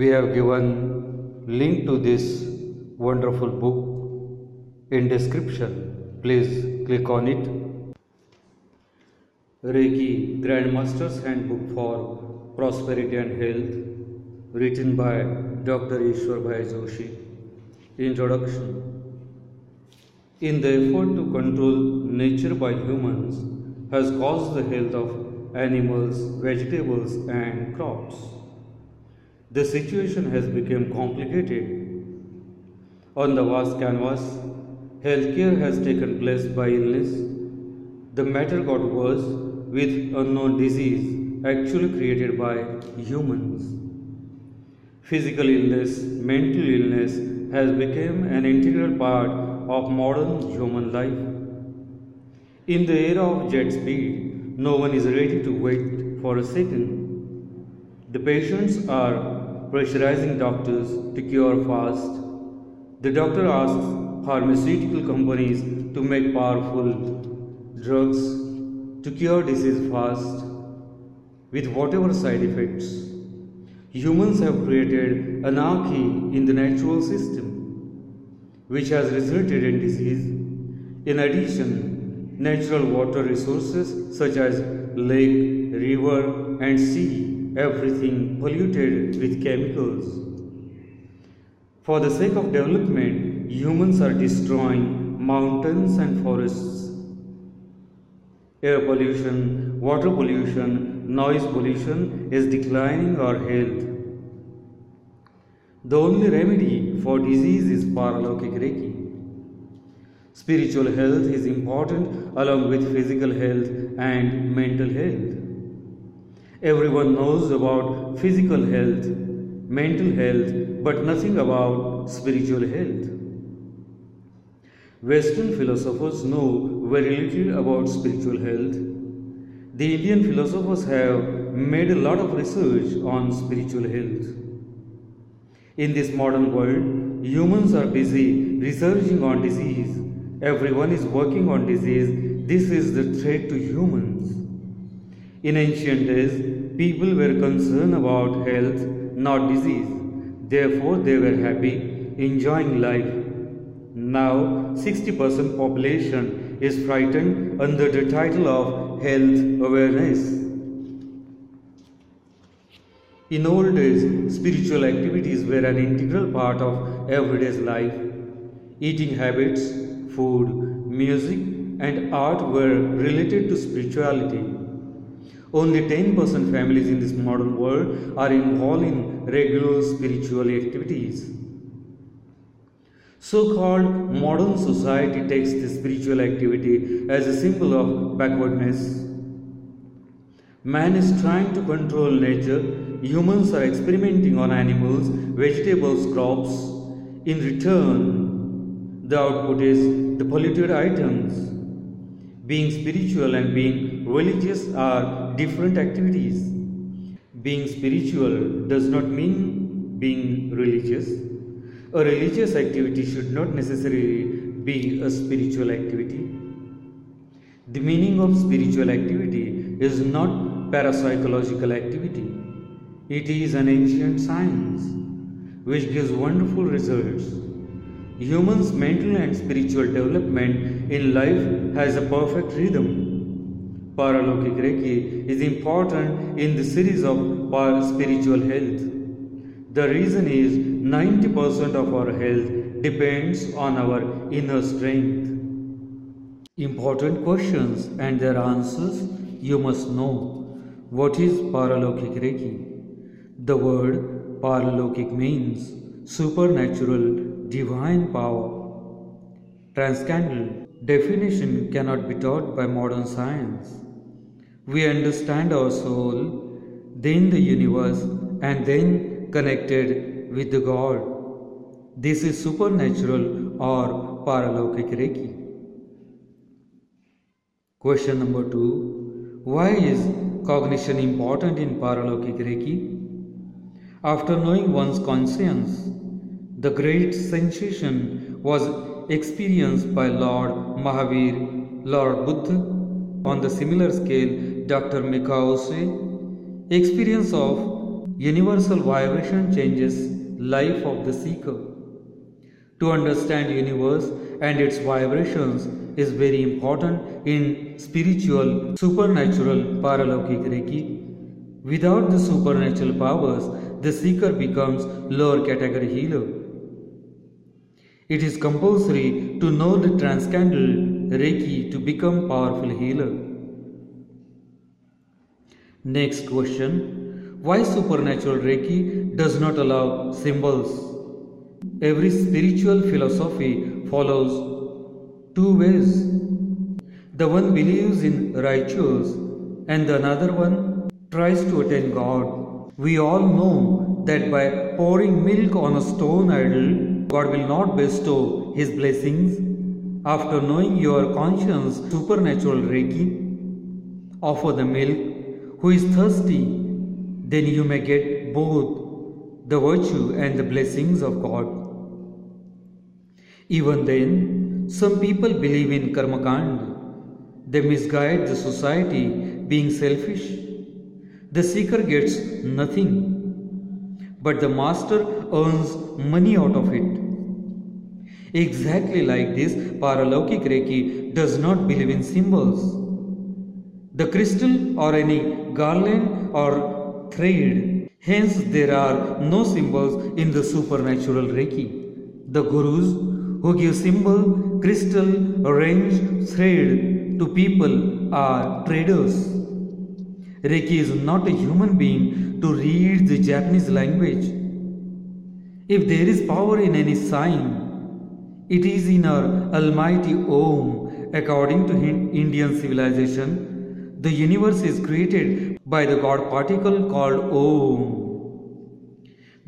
We have given link to this wonderful book in description. Please click on it. Reiki Grandmaster's Handbook for Prosperity and Health written by Dr. Ishwar Bhai Joshi. Introduction In the effort to control nature by humans has caused the health of animals, vegetables and crops. The situation has become complicated. On the vast canvas, healthcare has taken place by illness. The matter got worse with unknown disease actually created by humans. Physical illness, mental illness has become an integral part of modern human life. In the era of jet speed, no one is ready to wait for a second. The patients are pressurizing doctors to cure fast. The doctor asks pharmaceutical companies to make powerful drugs to cure disease fast with whatever side effects. Humans have created anarchy in the natural system, which has resulted in disease. In addition, natural water resources such as lake, river, and sea, everything polluted with chemicals. For the sake of development, humans are destroying mountains and forests. Air pollution, water pollution, noise pollution is declining our health. The only remedy for disease is Paralokik Reiki. Spiritual health is important along with physical health and mental health. Everyone knows about physical health, mental health, but nothing about spiritual health. Western philosophers know very little about spiritual health. The Indian philosophers have made a lot of research on spiritual health. In this modern world, humans are busy researching on disease. Everyone is working on disease. This is the threat to humans. In ancient days, people were concerned about health, not disease. Therefore, they were happy, enjoying life. Now, 60% population is frightened under the title of health awareness. In old days, spiritual activities were an integral part of everyday's life. Eating habits, food, music, and art were related to spirituality. Only 10% families in this modern world are involved in regular spiritual activities. So called modern society takes this spiritual activity as a symbol of backwardness. Man is trying to control nature. Humans are experimenting on animals, vegetables, crops. In return, the output is the polluted items. Being spiritual and being religious are different activities. Being spiritual does not mean being religious. A religious activity should not necessarily be a spiritual activity. The meaning of spiritual activity is not parapsychological activity. It is an ancient science which gives wonderful results. Humans' mental and spiritual development in life has a perfect rhythm. Paralokik Reiki is important in the series of spiritual health. The reason is 90% of our health depends on our inner strength. Important questions and their answers you must know. What is Paralokik Reiki? The word Paralokik means supernatural, divine power. Transcendental definition cannot be taught by modern science. We understand our soul, then the universe, and then connected with the God. This is supernatural or Paralokik Reiki. Question number two Why is cognition important in Paralokik Reiki? After knowing one's conscience, the great sensation was experienced by Lord Mahavir, Lord Buddha. On the similar scale, Dr. Mikao Usui, experience of universal vibration changes life of the seeker. To understand universe and its vibrations is very important in spiritual, supernatural, paralokik Reiki. Without the supernatural powers, the seeker becomes lower category healer. It is compulsory to know the transcendental Reiki to become powerful healer. Next question. Why supernatural Reiki does not allow symbols? Every spiritual philosophy follows two ways. The one believes in rituals and the another one tries to attain God. We all know that by pouring milk on a stone idol, God will not bestow his blessings. After knowing your conscience supernatural Reiki, offer the milk who is thirsty, then you may get both the virtue and the blessings of God. Even then, some people believe in karma kand. They misguide the society being selfish. The seeker gets nothing, but the master earns money out of it. Exactly like this, Paralaukik Reiki does not believe in symbols. The crystal or any garland or thread. Hence, there are no symbols in the supernatural Reiki. The gurus who give symbol, crystal, range, thread to people are traders. Reiki is not a human being to read the Japanese language. If there is power in any sign, it is in our almighty Om. According to Indian civilization, the universe is created by the God particle called Om.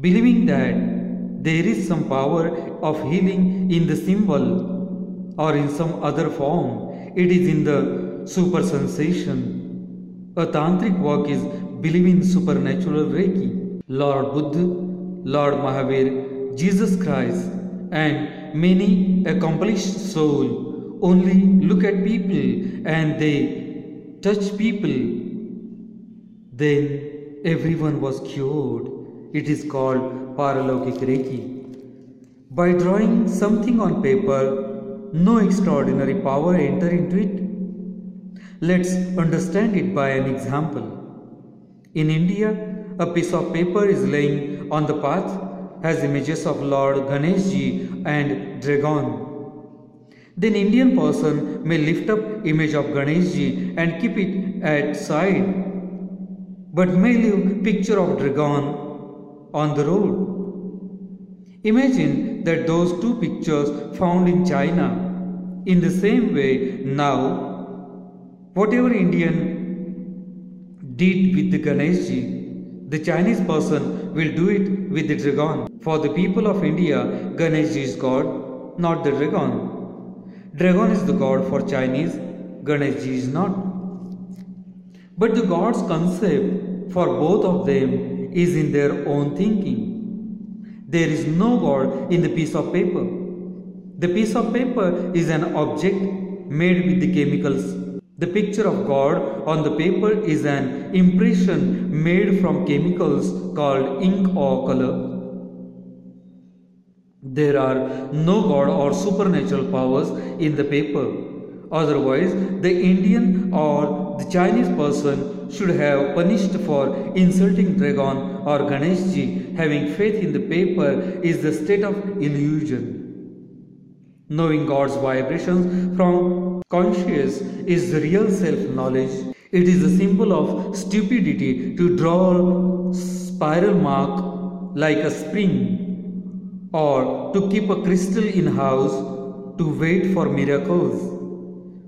Believing that there is some power of healing in the symbol or in some other form, it is in the super sensation. A tantric work is believing supernatural Reiki. Lord Buddha, Lord Mahavir, Jesus Christ, and many accomplished souls only look at people and they touch people, then everyone was cured. It is called Paralaukik Reiki. By drawing something on paper, no extraordinary power enter into it. Let's understand it by an example. In India, a piece of paper is laying on the path has images of Lord Ganeshji and dragon then Indian person may lift up image of Ganeshji and keep it at side, but may leave picture of dragon on the road. Imagine that those two pictures found in China. In the same way, now, whatever Indian did with the Ganeshji, the Chinese person will do it with the dragon. For the people of India, Ganeshji is God, not the dragon. Dragon is the god for Chinese, Ganeshji is not. But the god's concept for both of them is in their own thinking. There is no god in the piece of paper. The piece of paper is an object made with the chemicals. The picture of God on the paper is an impression made from chemicals called ink or color. There are no God or supernatural powers in the paper. Otherwise, the Indian or the Chinese person should have punished for insulting dragon or Ganeshji. Having faith in the paper is the state of illusion. Knowing God's vibrations from conscious is the real self-knowledge. It is a symbol of stupidity to draw spiral mark like a spring or to keep a crystal in house to wait for miracles.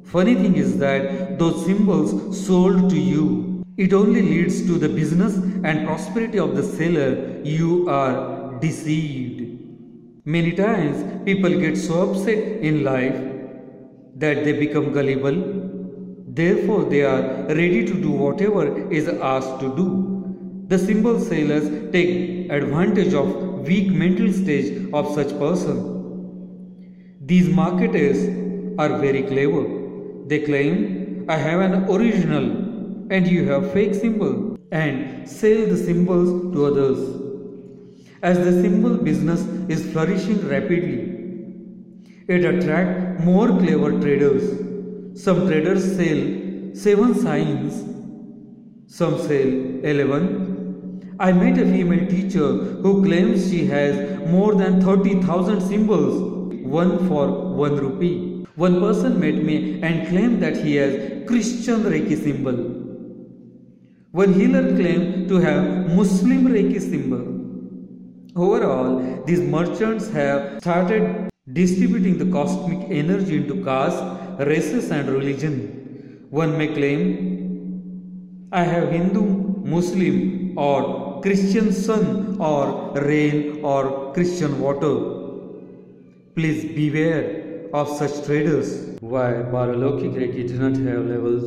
Funny thing is that those symbols sold to you, it only leads to the business and prosperity of the seller. You are deceived. Many times people get so upset in life that they become gullible. Therefore, they are ready to do whatever is asked to do. The symbol sellers take advantage of weak mental stage of such person. These marketers are very clever. They claim, I have an original and you have fake symbol. and sell the symbols to others. As the symbol business is flourishing rapidly, it attracts more clever traders. Some traders sell 7 signs, some sell 11. I met a female teacher who claims she has more than 30,000 symbols, one for 1 rupee. One person met me and claimed that he has Christian Reiki symbol. One healer claimed to have Muslim Reiki symbol. Overall, these merchants have started distributing the cosmic energy into castes, races and religion. One may claim, I have Hindu, Muslim or Christian sun or rain or Christian water. Please beware of such traders. Why Paralokik Reiki do not have levels?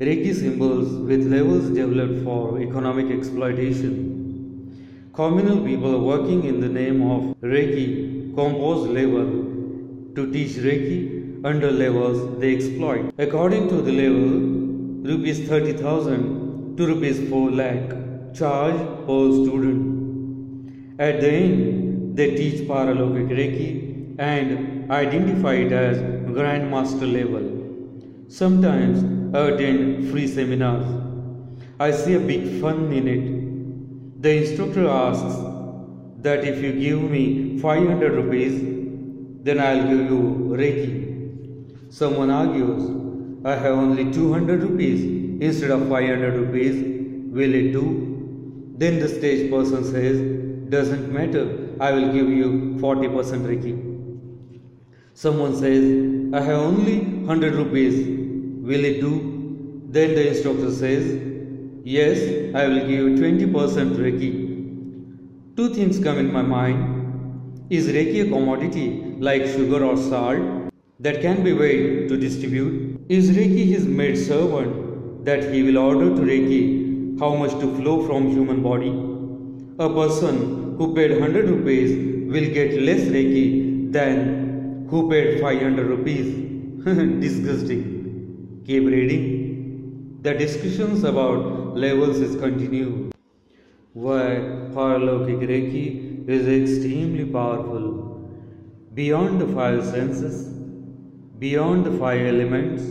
Reiki symbols with levels developed for economic exploitation. Communal people working in the name of Reiki compose level to teach Reiki under levels they exploit. According to the level, rupees 30,000 to rupees 4 lakh charge per student. At the end, they teach Paralokik Reiki and identify it as Grandmaster level. Sometimes I attend free seminars. I see a big fun in it. The instructor asks that if you give me 500 rupees, then I'll give you Reiki. Someone argues, I have only 200 rupees instead of 500 rupees. Will it do? Then the stage person says, doesn't matter, I will give you 40% Reiki. Someone says, I have only 100 rupees. Will it do? Then the instructor says, Yes, I will give you 20% Reiki. Two things come in my mind. Is Reiki a commodity like sugar or salt that can be weighed to distribute? Is Reiki his maid servant that he will order to Reiki how much to flow from human body? A person who paid 100 rupees will get less Reiki than who paid 500 rupees. Disgusting. Keep reading. The discussions about levels is continued. Why Paralokik Reiki is extremely powerful. Beyond the five senses, beyond the five elements,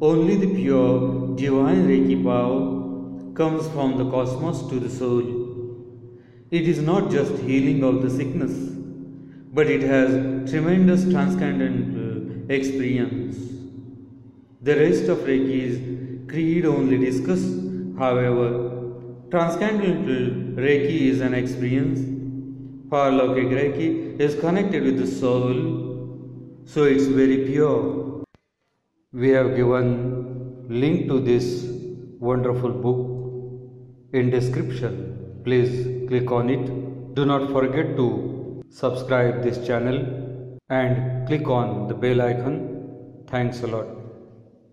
only the pure divine Reiki power comes from the cosmos to the soul. It is not just healing of the sickness but it has tremendous transcendental uh, experience. The rest of Reiki is creed only discussed. However, transcendental uh, Reiki is an experience. Paralokik Reiki is connected with the soul, so it's very pure. We have given link to this wonderful book in description. Please click on it. Do not forget to subscribe this channel and click on the bell icon. Thanks a lot.